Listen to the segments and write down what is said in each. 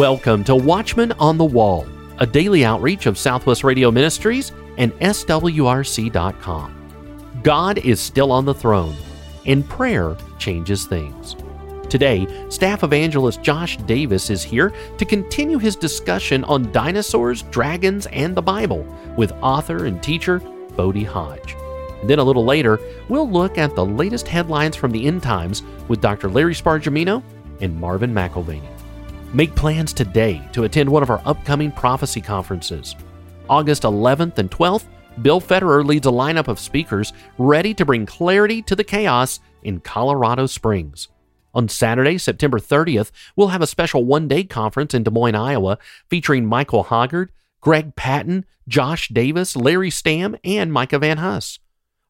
Welcome to Watchman on the Wall, a daily outreach of Southwest Radio Ministries and SWRC.com. God is still on the throne, and prayer changes things. Today, staff evangelist Josh Davis is here to continue his discussion on dinosaurs, dragons, and the Bible with author and teacher Bodie Hodge. And then a little later, we'll look at the latest headlines from the end times with Dr. Larry Spargimino and Marvin McIlvaney. Make plans today to attend one of our upcoming prophecy conferences. August 11th and 12th, Bill Federer leads a lineup of speakers ready to bring clarity to the chaos in Colorado Springs. On Saturday, September 30th, we'll have a special one day conference in Des Moines, Iowa, featuring Michael Hoggard, Greg Patton, Josh Davis, Larry Stamm, and Micah Van Huss.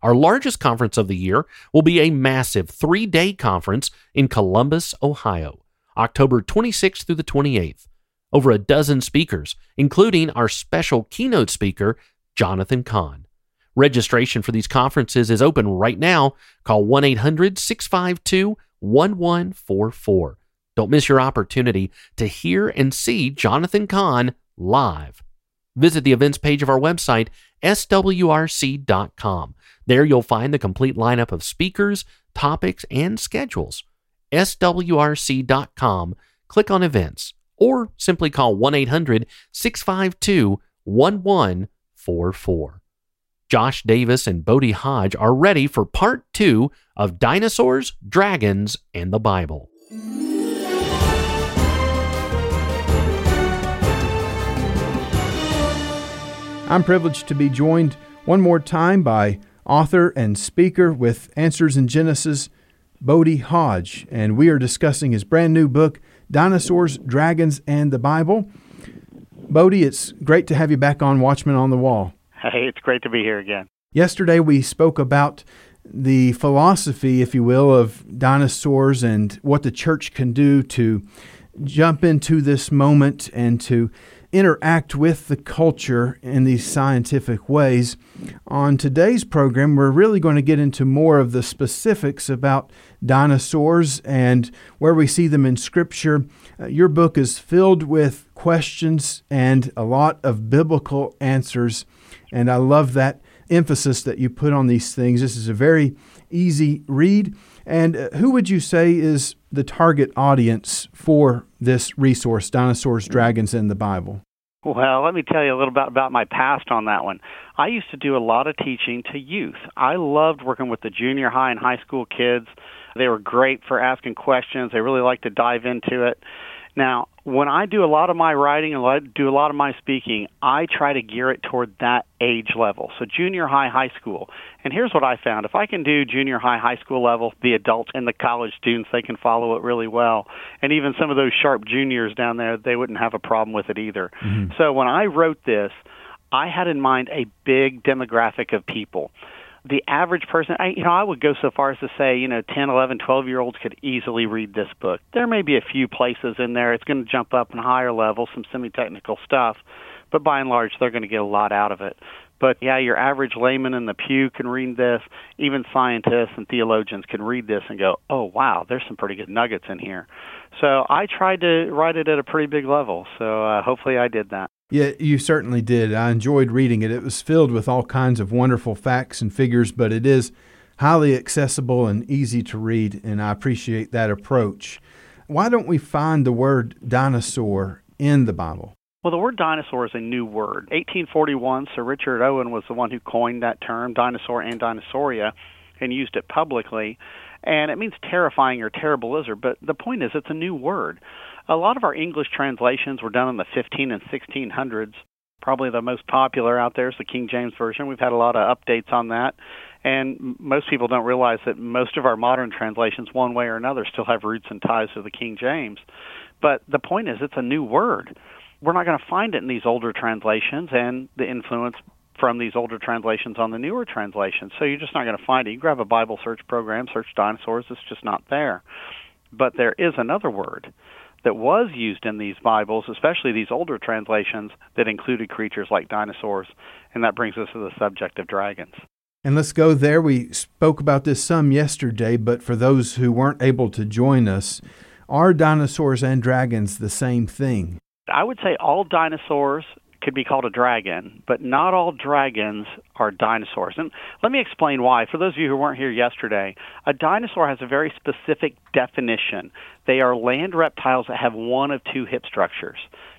Our largest conference of the year will be a massive three day conference in Columbus, Ohio. October 26th through the 28th. Over a dozen speakers, including our special keynote speaker, Jonathan Cahn. Registration for these conferences is open right now. Call 1 800 652 1144. Don't miss your opportunity to hear and see Jonathan Cahn live. Visit the events page of our website, swrc.com. There you'll find the complete lineup of speakers, topics, and schedules swrc.com, click on events, or simply call 1 800 652 1144. Josh Davis and Bodie Hodge are ready for part two of Dinosaurs, Dragons, and the Bible. I'm privileged to be joined one more time by author and speaker with Answers in Genesis Bodie Hodge, and we are discussing his brand new book, Dinosaurs, Dragons, and the Bible. Bodie, it's great to have you back on Watchman on the Wall. Hey, it's great to be here again. Yesterday we spoke about the philosophy, if you will, of dinosaurs and what the church can do to jump into this moment and to interact with the culture in these scientific ways. On today's program, we're really going to get into more of the specifics about dinosaurs and where we see them in Scripture. Uh, your book is filled with questions and a lot of biblical answers, and I love that emphasis that you put on these things. This is a very easy read. And uh, who would you say is the target audience for this resource, Dinosaurs, mm-hmm. Dragons, and the Bible? Well, let me tell you a little bit about my past on that one. I used to do a lot of teaching to youth. I loved working with the junior high and high school kids. They were great for asking questions. They really liked to dive into it. Now, when I do a lot of my writing and do a lot of my speaking, I try to gear it toward that age level. So junior high, high school. And here's what I found. If I can do junior high, high school level, the adults and the college students, they can follow it really well. And even some of those sharp juniors down there, they wouldn't have a problem with it either. Mm-hmm. So when I wrote this, I had in mind a big demographic of people the average person, I, you know, I would go so far as to say, you know, 10, 11, 12 year olds could easily read this book. There may be a few places in there. It's going to jump up in higher level, some semi technical stuff, but by and large, they're going to get a lot out of it. But yeah, your average layman in the pew can read this. Even scientists and theologians can read this and go, oh, wow, there's some pretty good nuggets in here. So I tried to write it at a pretty big level. So uh, hopefully I did that. Yeah, you certainly did. I enjoyed reading it. It was filled with all kinds of wonderful facts and figures, but it is highly accessible and easy to read, and I appreciate that approach. Why don't we find the word dinosaur in the Bible? Well, the word dinosaur is a new word. 1841, Sir Richard Owen was the one who coined that term, dinosaur and dinosauria, and used it publicly. And it means terrifying or terrible lizard, but the point is it's a new word. A lot of our English translations were done in the 15 and 1600s. Probably the most popular out there is the King James Version. We've had a lot of updates on that. And most people don't realize that most of our modern translations, one way or another, still have roots and ties to the King James. But the point is, it's a new word. We're not going to find it in these older translations, and the influence from these older translations on the newer translations. So you're just not going to find it. You grab a Bible search program, search dinosaurs, it's just not there. But there is another word that was used in these Bibles, especially these older translations, that included creatures like dinosaurs. And that brings us to the subject of dragons. And let's go there. We spoke about this some yesterday, but for those who weren't able to join us, Are dinosaurs and dragons the same thing? I would say all dinosaurs could be called a dragon, but not all dragons are dinosaurs. And let me explain why. For those of you who weren't here yesterday, a dinosaur has a very specific definition. They are land reptiles that have one of two hip structures.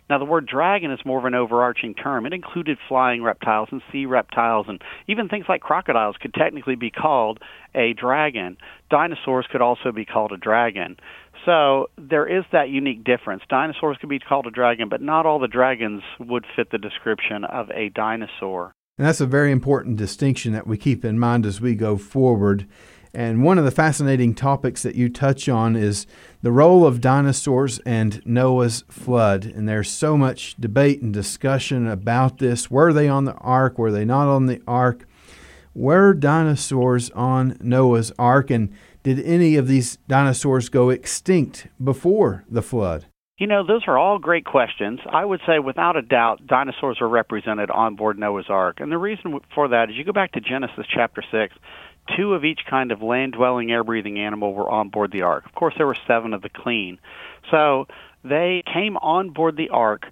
Now, the word dragon is more of an overarching term. It included flying reptiles and sea reptiles, and even things like crocodiles could technically be called a dragon. Dinosaurs could also be called a dragon. So there is that unique difference. Dinosaurs could be called a dragon, but not all the dragons would fit the description of a dinosaur. And that's a very important distinction that we keep in mind as we go forward. And one of the fascinating topics that you touch on is the role of dinosaurs and Noah's flood. And there's so much debate and discussion about this. Were they on the ark? Were they not on the ark? Were dinosaurs on Noah's ark? And did any of these dinosaurs go extinct before the flood? You know, those are all great questions. I would say, without a doubt, dinosaurs are represented on board Noah's Ark. And the reason for that is you go back to Genesis chapter 6, two of each kind of land dwelling, air breathing animal were on board the ark. Of course, there were seven of the clean. So they came on board the ark,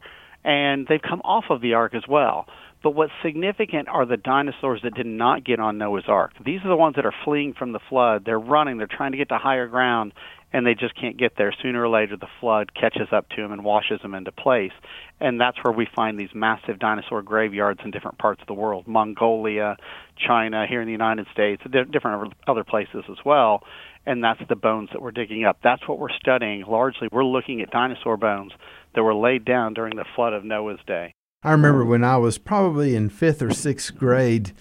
and they've come off of the ark as well. But what's significant are the dinosaurs that did not get on Noah's Ark. These are the ones that are fleeing from the flood. They're running, they're trying to get to higher ground, and they just can't get there. Sooner or later, the flood catches up to them and washes them into place. And that's where we find these massive dinosaur graveyards in different parts of the world Mongolia, China, here in the United States, different other places as well. And that's the bones that we're digging up. That's what we're studying. Largely, we're looking at dinosaur bones that were laid down during the flood of Noah's day. I remember when I was probably in fifth or sixth grade,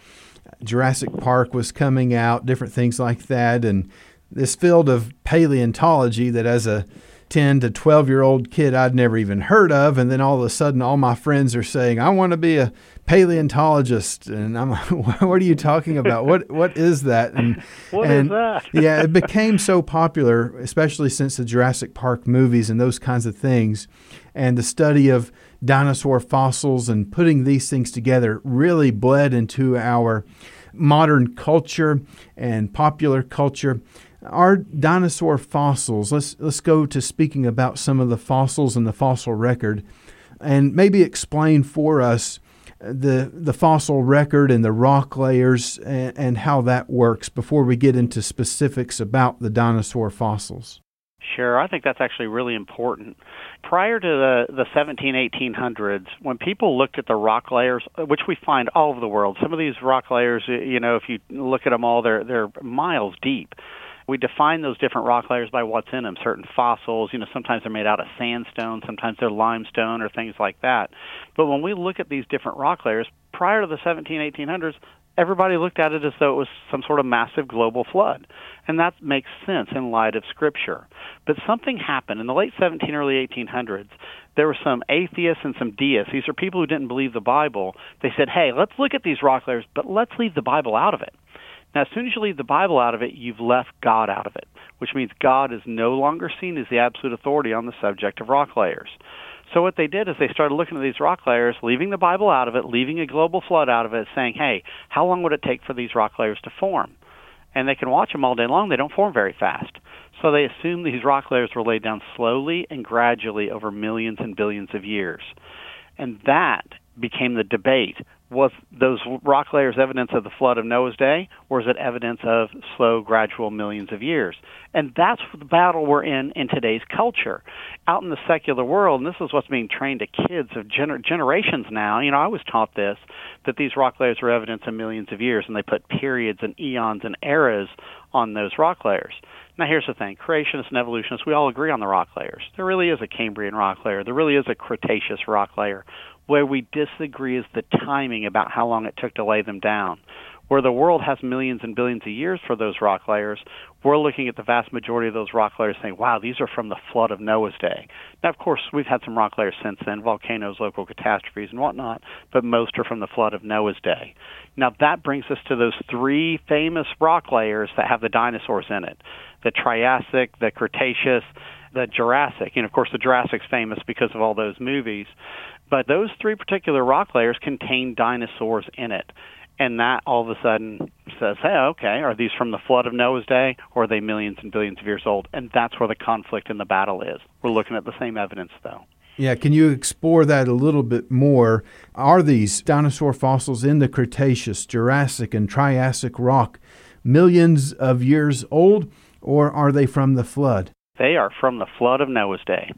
Jurassic Park was coming out, different things like that, and this field of paleontology that as a 10 to 12 year old kid I'd never even heard of. And then all of a sudden, all my friends are saying, I want to be a paleontologist. And I'm like, what are you talking about? What What is that? And, what and, is that? yeah, it became so popular, especially since the Jurassic Park movies and those kinds of things. And the study of dinosaur fossils and putting these things together really bled into our modern culture and popular culture. Our dinosaur fossils, let's, let's go to speaking about some of the fossils in the fossil record and maybe explain for us the, the fossil record and the rock layers and, and how that works before we get into specifics about the dinosaur fossils. Sure, I think that's actually really important. Prior to the, the 17, 1800s, when people looked at the rock layers, which we find all over the world, some of these rock layers, you know, if you look at them all, they're, they're miles deep. We define those different rock layers by what's in them. Certain fossils, you know, sometimes they're made out of sandstone, sometimes they're limestone or things like that. But when we look at these different rock layers, prior to the 17, 1800s, everybody looked at it as though it was some sort of massive global flood. And that makes sense in light of Scripture. But something happened in the late 17, early 1800s. There were some atheists and some deists. These are people who didn't believe the Bible. They said, hey, let's look at these rock layers, but let's leave the Bible out of it. Now, as soon as you leave the Bible out of it, you've left God out of it, which means God is no longer seen as the absolute authority on the subject of rock layers. So what they did is they started looking at these rock layers, leaving the Bible out of it, leaving a global flood out of it, saying, "Hey, how long would it take for these rock layers to form?" And they can watch them all day long; they don't form very fast. So they assumed these rock layers were laid down slowly and gradually over millions and billions of years. And that became the debate was those rock layers evidence of the flood of Noah's day, or is it evidence of slow, gradual millions of years? And that's the battle we're in in today's culture. Out in the secular world, and this is what's being trained to kids of gener- generations now. You know, I was taught this that these rock layers are evidence of millions of years, and they put periods and eons and eras on those rock layers. Now, here's the thing creationists and evolutionists, we all agree on the rock layers. There really is a Cambrian rock layer, there really is a Cretaceous rock layer. Where we disagree is the timing about how long it took to lay them down. Where the world has millions and billions of years for those rock layers, we're looking at the vast majority of those rock layers saying, wow, these are from the flood of Noah's day. Now, of course, we've had some rock layers since then, volcanoes, local catastrophes, and whatnot, but most are from the flood of Noah's day. Now, that brings us to those three famous rock layers that have the dinosaurs in it the Triassic, the Cretaceous, the Jurassic. And of course, the Jurassic's famous because of all those movies. But those three particular rock layers contain dinosaurs in it. And that all of a sudden says, hey, okay, are these from the flood of Noah's day or are they millions and billions of years old? And that's where the conflict in the battle is. We're looking at the same evidence, though. Yeah, can you explore that a little bit more? Are these dinosaur fossils in the Cretaceous, Jurassic, and Triassic rock millions of years old, or are they from the flood? They are from the flood of Noah's day.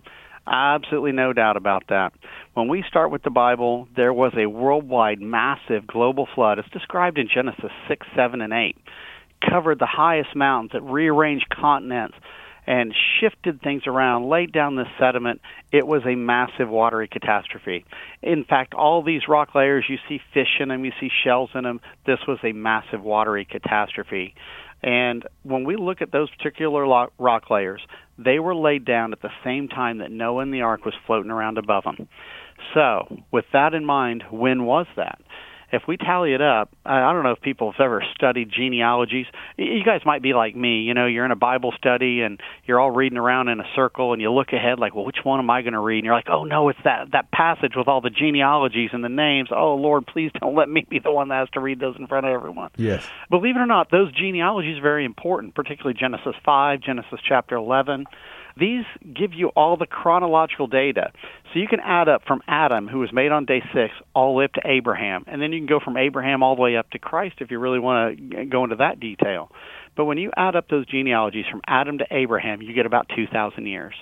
Absolutely no doubt about that. When we start with the Bible, there was a worldwide massive global flood. It's described in Genesis 6, 7, and 8. Covered the highest mountains, it rearranged continents and shifted things around, laid down the sediment. It was a massive watery catastrophe. In fact, all these rock layers, you see fish in them, you see shells in them. This was a massive watery catastrophe. And when we look at those particular rock layers, they were laid down at the same time that Noah and the ark was floating around above them. So, with that in mind, when was that? If we tally it up, I don't know if people have ever studied genealogies. You guys might be like me. You know, you're in a Bible study and you're all reading around in a circle, and you look ahead like, well, which one am I going to read? And you're like, oh no, it's that that passage with all the genealogies and the names. Oh Lord, please don't let me be the one that has to read those in front of everyone. Yes. Believe it or not, those genealogies are very important, particularly Genesis five, Genesis chapter eleven. These give you all the chronological data. So you can add up from Adam, who was made on day six, all the way up to Abraham. And then you can go from Abraham all the way up to Christ if you really want to go into that detail. But when you add up those genealogies from Adam to Abraham, you get about 2,000 years.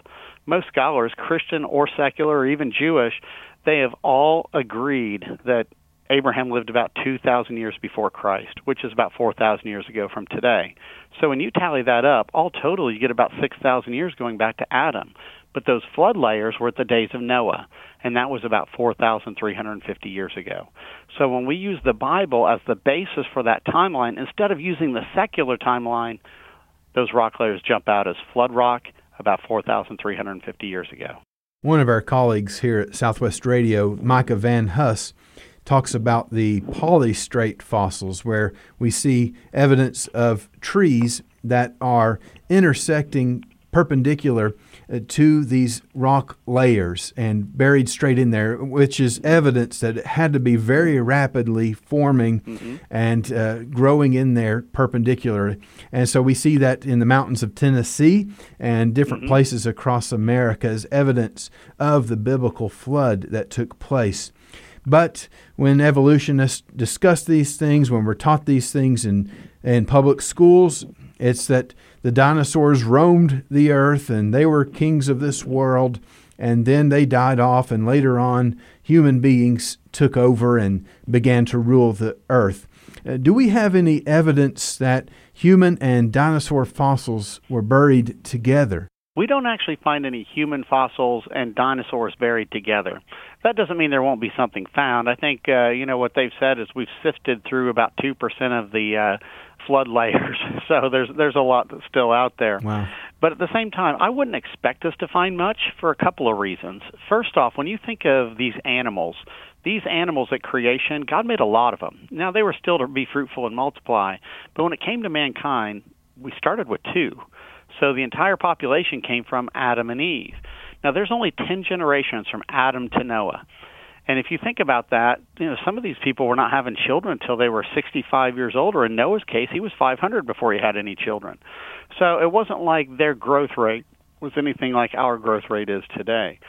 Most scholars, Christian or secular or even Jewish, they have all agreed that Abraham lived about 2,000 years before Christ, which is about 4,000 years ago from today. So when you tally that up, all total, you get about 6,000 years going back to Adam. But those flood layers were at the days of Noah, and that was about 4,350 years ago. So when we use the Bible as the basis for that timeline, instead of using the secular timeline, those rock layers jump out as flood rock about 4,350 years ago. One of our colleagues here at Southwest Radio, Micah Van Huss, talks about the polystrate fossils, where we see evidence of trees that are intersecting perpendicular uh, to these rock layers and buried straight in there, which is evidence that it had to be very rapidly forming mm-hmm. and uh, growing in there perpendicularly. And so we see that in the mountains of Tennessee and different mm-hmm. places across America as evidence of the biblical flood that took place. But when evolutionists discuss these things, when we're taught these things in, in public schools, it's that the dinosaurs roamed the earth and they were kings of this world, and then they died off, and later on, human beings took over and began to rule the earth. Uh, do we have any evidence that human and dinosaur fossils were buried together? We don't actually find any human fossils and dinosaurs buried together that doesn't mean there won't be something found. I think uh, you know what they've said is we've sifted through about two percent of the uh, flood layers, so there's there's a lot that's still out there. Wow. But at the same time, I wouldn't expect us to find much for a couple of reasons. First off, when you think of these animals, these animals at creation, God made a lot of them. Now they were still to be fruitful and multiply, but when it came to mankind, we started with two. So the entire population came from Adam and Eve. Now, there's only 10 generations from Adam to Noah. And if you think about that, you know, some of these people were not having children until they were 65 years old, or in Noah's case, he was 500 before he had any children. So it wasn't like their growth rate was anything like our growth rate is today.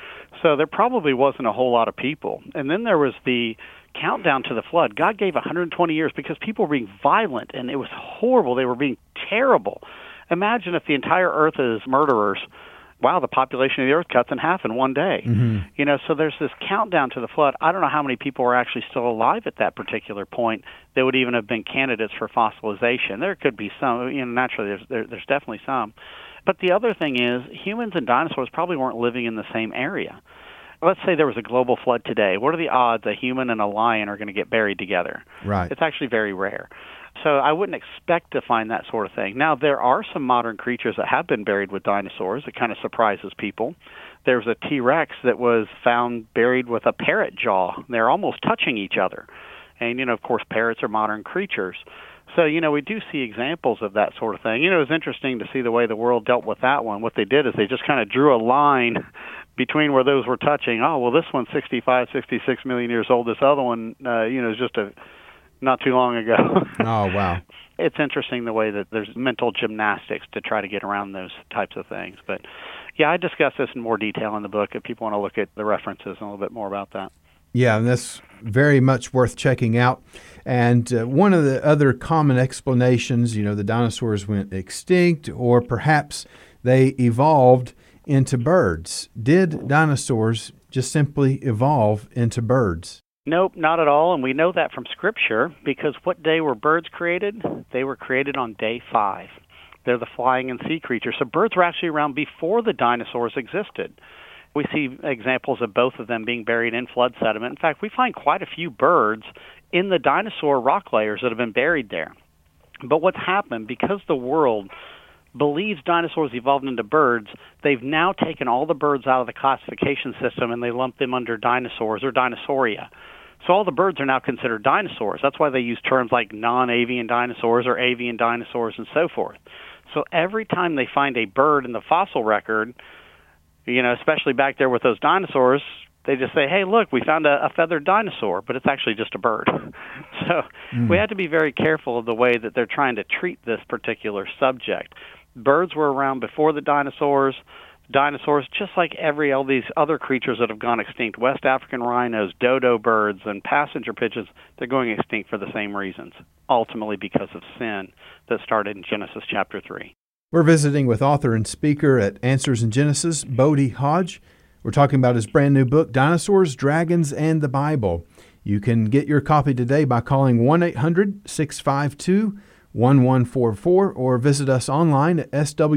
So there probably wasn't a whole lot of people. And then there was the countdown to the flood. God gave 120 years because people were being violent and it was horrible. They were being terrible. Imagine if the entire earth is murderers wow, the population of the earth cuts in half in one day. Mm-hmm. You know, so there's this countdown to the flood. I don't know how many people were actually still alive at that particular point that would even have been candidates for fossilization. There could be some, you know, naturally there's there, there's definitely some. But the other thing is humans and dinosaurs probably weren't living in the same area. Let's say there was a global flood today. What are the odds a human and a lion are going to get buried together? Right. It's actually very rare. So I wouldn't expect to find that sort of thing. Now there are some modern creatures that have been buried with dinosaurs. It kind of surprises people. There's a T-Rex that was found buried with a parrot jaw. They're almost touching each other. And you know, of course, parrots are modern creatures. So, you know, we do see examples of that sort of thing. You know, it was interesting to see the way the world dealt with that one. What they did is they just kind of drew a line between where those were touching. Oh, well, this one's 65, 66 million years old. This other one, uh, you know, is just a not too long ago. oh, wow. It's interesting the way that there's mental gymnastics to try to get around those types of things. But yeah, I discuss this in more detail in the book if people want to look at the references and a little bit more about that. Yeah, and that's very much worth checking out. And uh, one of the other common explanations, you know, the dinosaurs went extinct or perhaps they evolved into birds. Did dinosaurs just simply evolve into birds? Nope, not at all. And we know that from Scripture because what day were birds created? They were created on day five. They're the flying and sea creatures. So birds were actually around before the dinosaurs existed. We see examples of both of them being buried in flood sediment. In fact, we find quite a few birds in the dinosaur rock layers that have been buried there. But what's happened, because the world believes dinosaurs evolved into birds, they've now taken all the birds out of the classification system and they lump them under dinosaurs or dinosauria. So all the birds are now considered dinosaurs. That's why they use terms like non avian dinosaurs or avian dinosaurs and so forth. So every time they find a bird in the fossil record, you know, especially back there with those dinosaurs, they just say, "Hey, look, we found a, a feathered dinosaur," but it's actually just a bird. so mm. we have to be very careful of the way that they're trying to treat this particular subject. Birds were around before the dinosaurs. Dinosaurs, just like every all these other creatures that have gone extinct, West African rhinos, dodo birds, and passenger pigeons, they're going extinct for the same reasons, ultimately because of sin that started in Genesis chapter 3. We're visiting with author and speaker at Answers in Genesis, Bodie Hodge. We're talking about his brand new book, Dinosaurs, Dragons, and the Bible. You can get your copy today by calling 1 800 652 1144 or visit us online at swrc.com.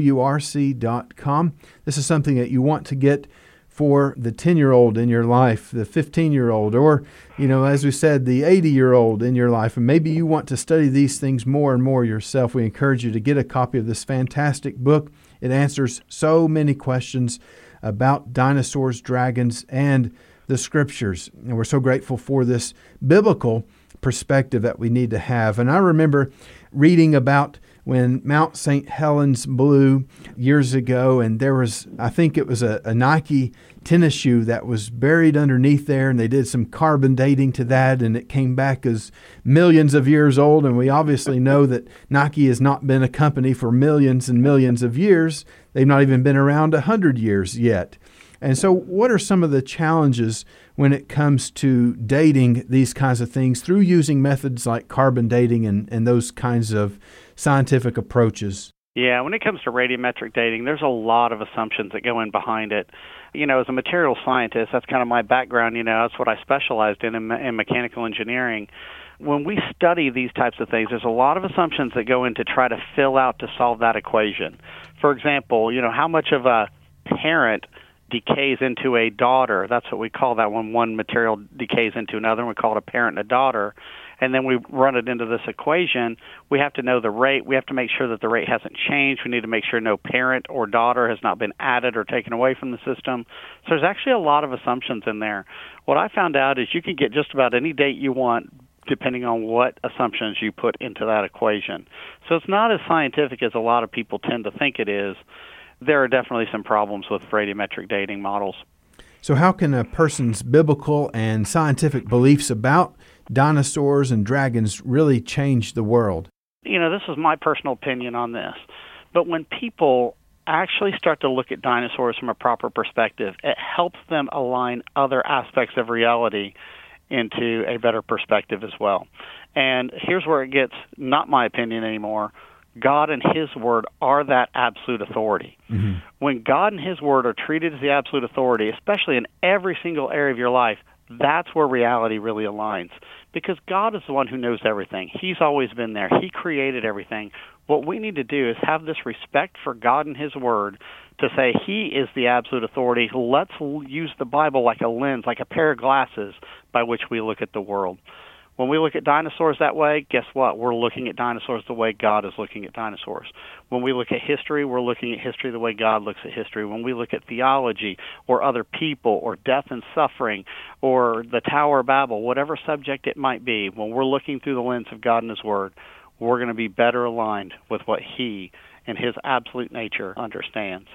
This is something that you want to get for the 10 year old in your life, the 15 year old, or, you know, as we said, the 80 year old in your life. And maybe you want to study these things more and more yourself. We encourage you to get a copy of this fantastic book. It answers so many questions about dinosaurs, dragons, and the scriptures. And we're so grateful for this biblical perspective that we need to have. And I remember reading about when Mount St. Helens blew years ago, and there was, I think it was a, a, Nike tennis shoe that was buried underneath there, and they did some carbon dating to that, and it came back as millions of years old. And we obviously know that Nike has not been a company for millions and millions of years. They've not even been around a hundred years yet. And so, what are some of the challenges when it comes to dating these kinds of things through using methods like carbon dating and, and those kinds of scientific approaches? Yeah, when it comes to radiometric dating, there's a lot of assumptions that go in behind it. You know, as a material scientist, that's kind of my background. You know, that's what I specialized in in, in mechanical engineering. When we study these types of things, there's a lot of assumptions that go in to try to fill out to solve that equation. For example, you know, how much of a parent decays into a daughter. That's what we call that when one material decays into another. We call it a parent and a daughter. And then we run it into this equation. We have to know the rate. We have to make sure that the rate hasn't changed. We need to make sure no parent or daughter has not been added or taken away from the system. So there's actually a lot of assumptions in there. What I found out is you can get just about any date you want depending on what assumptions you put into that equation. So it's not as scientific as a lot of people tend to think it is there are definitely some problems with radiometric dating models. So, how can a person's biblical and scientific beliefs about dinosaurs and dragons really change the world? You know, this is my personal opinion on this. But when people actually start to look at dinosaurs from a proper perspective, it helps them align other aspects of reality into a better perspective as well. And here's where it gets not my opinion anymore, God and His Word are that absolute authority. Mm-hmm. When God and His Word are treated as the absolute authority, especially in every single area of your life, that's where reality really aligns. Because God is the one who knows everything. He's always been there. He created everything. What we need to do is have this respect for God and His Word to say He is the absolute authority. Let's use the Bible like a lens, like a pair of glasses by which we look at the world. When we look at dinosaurs that way, guess what? We're looking at dinosaurs the way God is looking at dinosaurs. When we look at history, we're looking at history the way God looks at history. When we look at theology or other people or death and suffering or the Tower of Babel, whatever subject it might be, when we're looking through the lens of God and His Word, we're going to be better aligned with what He and His absolute nature understands.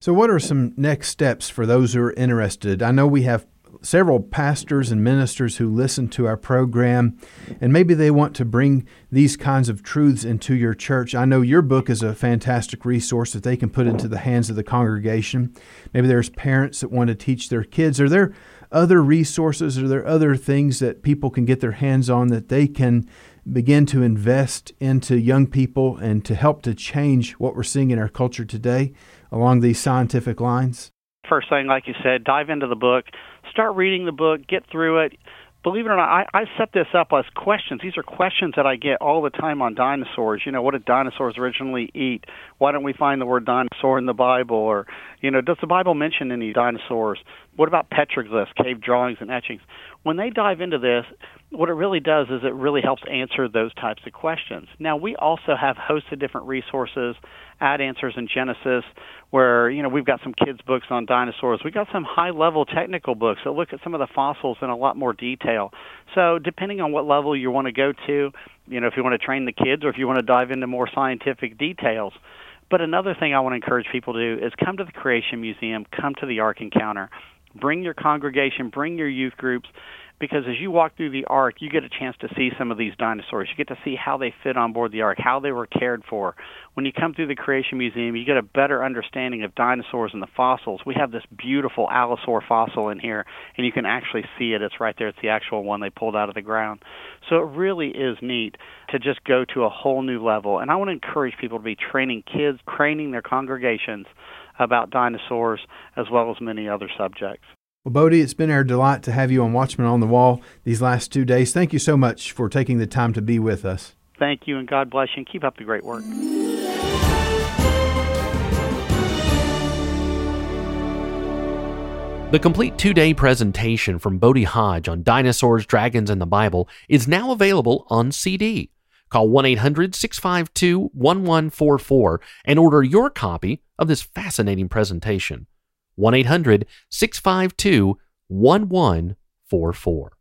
So, what are some next steps for those who are interested? I know we have several pastors and ministers who listen to our program, and maybe they want to bring these kinds of truths into your church. I know your book is a fantastic resource that they can put into the hands of the congregation. Maybe there's parents that want to teach their kids. Are there other resources? Are there other things that people can get their hands on that they can begin to invest into young people and to help to change what we're seeing in our culture today along these scientific lines? First thing, like you said, dive into the book, start reading the book, get through it. Believe it or not, I, I set this up as questions. These are questions that I get all the time on dinosaurs. You know, what did dinosaurs originally eat? Why don't we find the word dinosaur in the Bible? Or, you know, does the Bible mention any dinosaurs? What about petroglyphs, cave drawings, and etchings? When they dive into this, what it really does is it really helps answer those types of questions. Now, we also have hosts of different resources at Answers in Genesis where, you know, we've got some kids' books on dinosaurs. We've got some high level technical books that look at some of the fossils in a lot more detail. So, depending on what level you want to go to, you know, if you want to train the kids or if you want to dive into more scientific details. But another thing I want to encourage people to do is come to the Creation Museum, come to the Ark Encounter. Bring your congregation, bring your youth groups, because as you walk through the ark, you get a chance to see some of these dinosaurs. You get to see how they fit on board the ark, how they were cared for. When you come through the Creation Museum, you get a better understanding of dinosaurs and the fossils. We have this beautiful allosaur fossil in here, and you can actually see it. It's right there. It's the actual one they pulled out of the ground. So it really is neat to just go to a whole new level. And I want to encourage people to be training kids, training their congregations about dinosaurs as well as many other subjects. Well, Bodie, it's been our delight to have you on Watchman on the Wall these last two days. Thank you so much for taking the time to be with us. Thank you, and God bless you, and keep up the great work. The complete two day presentation from Bodie Hodge on dinosaurs, dragons, and the Bible is now available on CD. Call 1 800 652 1144 and order your copy of this fascinating presentation. 1 800 652 1144.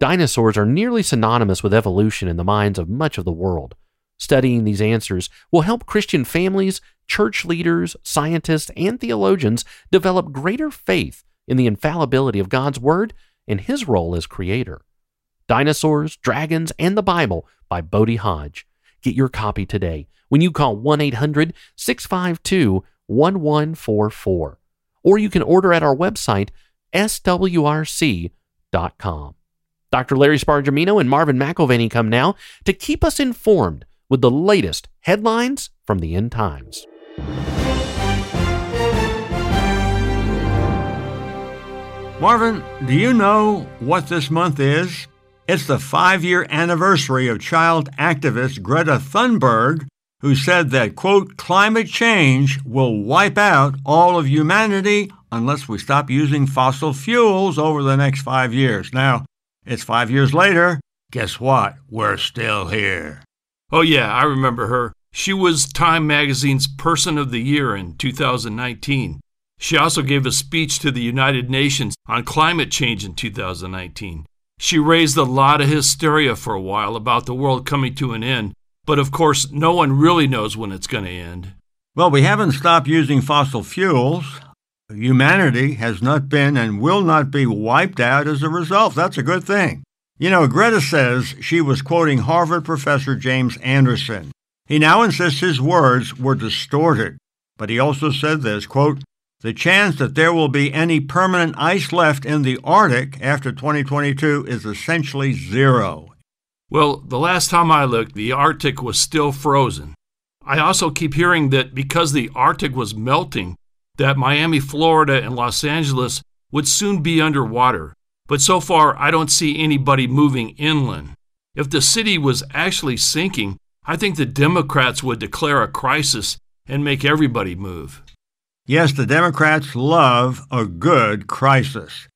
Dinosaurs are nearly synonymous with evolution in the minds of much of the world. Studying these answers will help Christian families, church leaders, scientists, and theologians develop greater faith in the infallibility of God's Word and His role as Creator. Dinosaurs, Dragons, and the Bible by Bodie Hodge. Get your copy today when you call 1 800 652 1144 or you can order at our website, swrc.com. Dr. Larry Spargimino and Marvin McIlvaney come now to keep us informed with the latest headlines from the end times. Marvin, do you know what this month is? It's the five year anniversary of child activist Greta Thunberg who said that, quote, climate change will wipe out all of humanity unless we stop using fossil fuels over the next five years. Now, it's five years later. Guess what? We're still here. Oh, yeah, I remember her. She was Time Magazine's Person of the Year in 2019. She also gave a speech to the United Nations on climate change in 2019. She raised a lot of hysteria for a while about the world coming to an end, but of course, no one really knows when it's going to end. Well, we haven't stopped using fossil fuels. Humanity has not been and will not be wiped out as a result. That's a good thing. You know, Greta says she was quoting Harvard professor James Anderson. He now insists his words were distorted, but he also said this, quote, the chance that there will be any permanent ice left in the Arctic after 2022 is essentially zero, well, the last time I looked, the Arctic was still frozen. I also keep hearing that because the Arctic was melting, that Miami, Florida, and Los Angeles would soon be underwater. But so far, I don't see anybody moving inland. If the city was actually sinking, I think the Democrats would declare a crisis and make everybody move. Yes, the Democrats love a good crisis.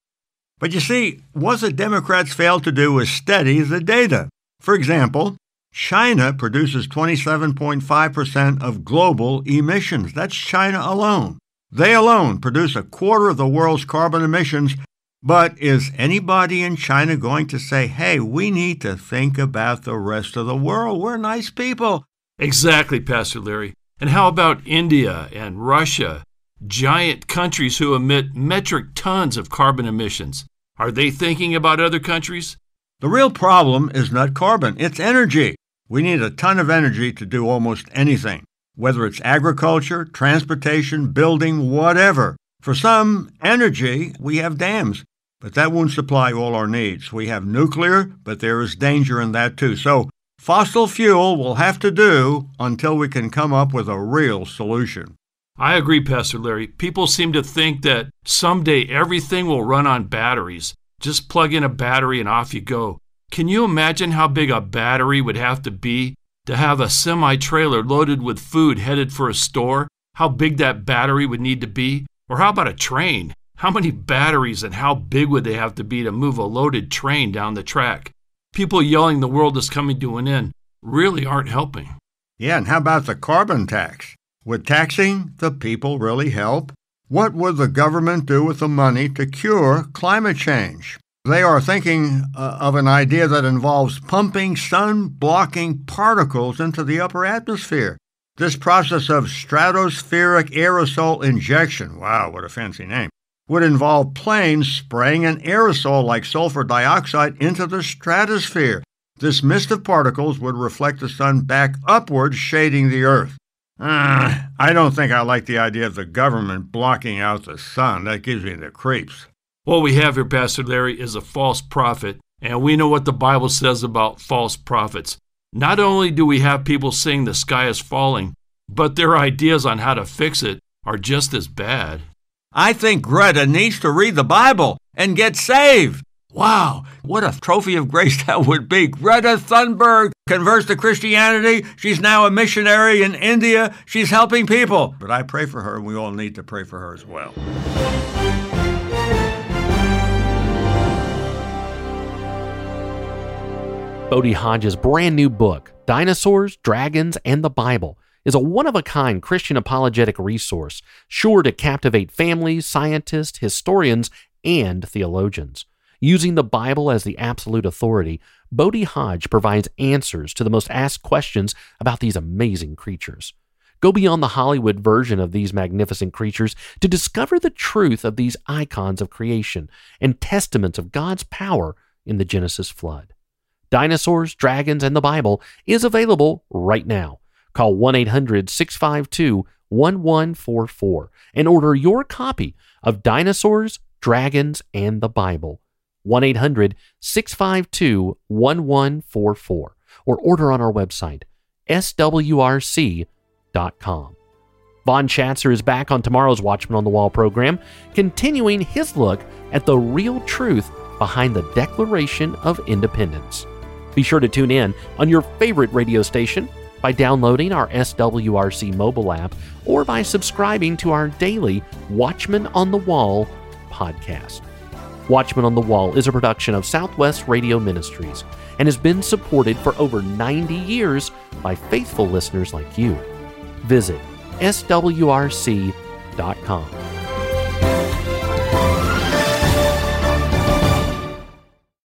But you see, what the Democrats failed to do was study the data. For example, China produces 27.5% of global emissions. That's China alone. They alone produce a quarter of the world's carbon emissions. But is anybody in China going to say, hey, we need to think about the rest of the world? We're nice people. Exactly, Pastor Larry. And how about India and Russia, giant countries who emit metric tons of carbon emissions? Are they thinking about other countries? The real problem is not carbon, it's energy. We need a ton of energy to do almost anything, whether it's agriculture, transportation, building, whatever. For some energy, we have dams, but that won't supply all our needs. We have nuclear, but there is danger in that too. So, fossil fuel will have to do until we can come up with a real solution. I agree, Pastor Larry. People seem to think that someday everything will run on batteries. Just plug in a battery and off you go. Can you imagine how big a battery would have to be to have a semi trailer loaded with food headed for a store? How big that battery would need to be? Or how about a train? How many batteries and how big would they have to be to move a loaded train down the track? People yelling the world is coming to an end really aren't helping. Yeah, and how about the carbon tax? Would taxing the people really help? What would the government do with the money to cure climate change? They are thinking uh, of an idea that involves pumping sun blocking particles into the upper atmosphere. This process of stratospheric aerosol injection, wow, what a fancy name, would involve planes spraying an aerosol like sulfur dioxide into the stratosphere. This mist of particles would reflect the sun back upward, shading the Earth. Uh, I don't think I like the idea of the government blocking out the sun. That gives me the creeps. What we have here, Pastor Larry, is a false prophet, and we know what the Bible says about false prophets. Not only do we have people saying the sky is falling, but their ideas on how to fix it are just as bad. I think Greta needs to read the Bible and get saved. Wow, what a trophy of grace that would be. Greta Thunberg converts to Christianity. She's now a missionary in India. She's helping people. But I pray for her, and we all need to pray for her as well. Bodie Hodge's brand new book, Dinosaurs, Dragons, and the Bible, is a one of a kind Christian apologetic resource sure to captivate families, scientists, historians, and theologians. Using the Bible as the absolute authority, Bodie Hodge provides answers to the most asked questions about these amazing creatures. Go beyond the Hollywood version of these magnificent creatures to discover the truth of these icons of creation and testaments of God's power in the Genesis flood. Dinosaurs, Dragons, and the Bible is available right now. Call 1 800 652 1144 and order your copy of Dinosaurs, Dragons, and the Bible. 1 800 652 1144 or order on our website, swrc.com. Vaughn Shatzer is back on tomorrow's Watchman on the Wall program, continuing his look at the real truth behind the Declaration of Independence. Be sure to tune in on your favorite radio station by downloading our SWRC mobile app or by subscribing to our daily Watchman on the Wall podcast. Watchman on the Wall is a production of Southwest Radio Ministries and has been supported for over 90 years by faithful listeners like you. Visit swrc.com.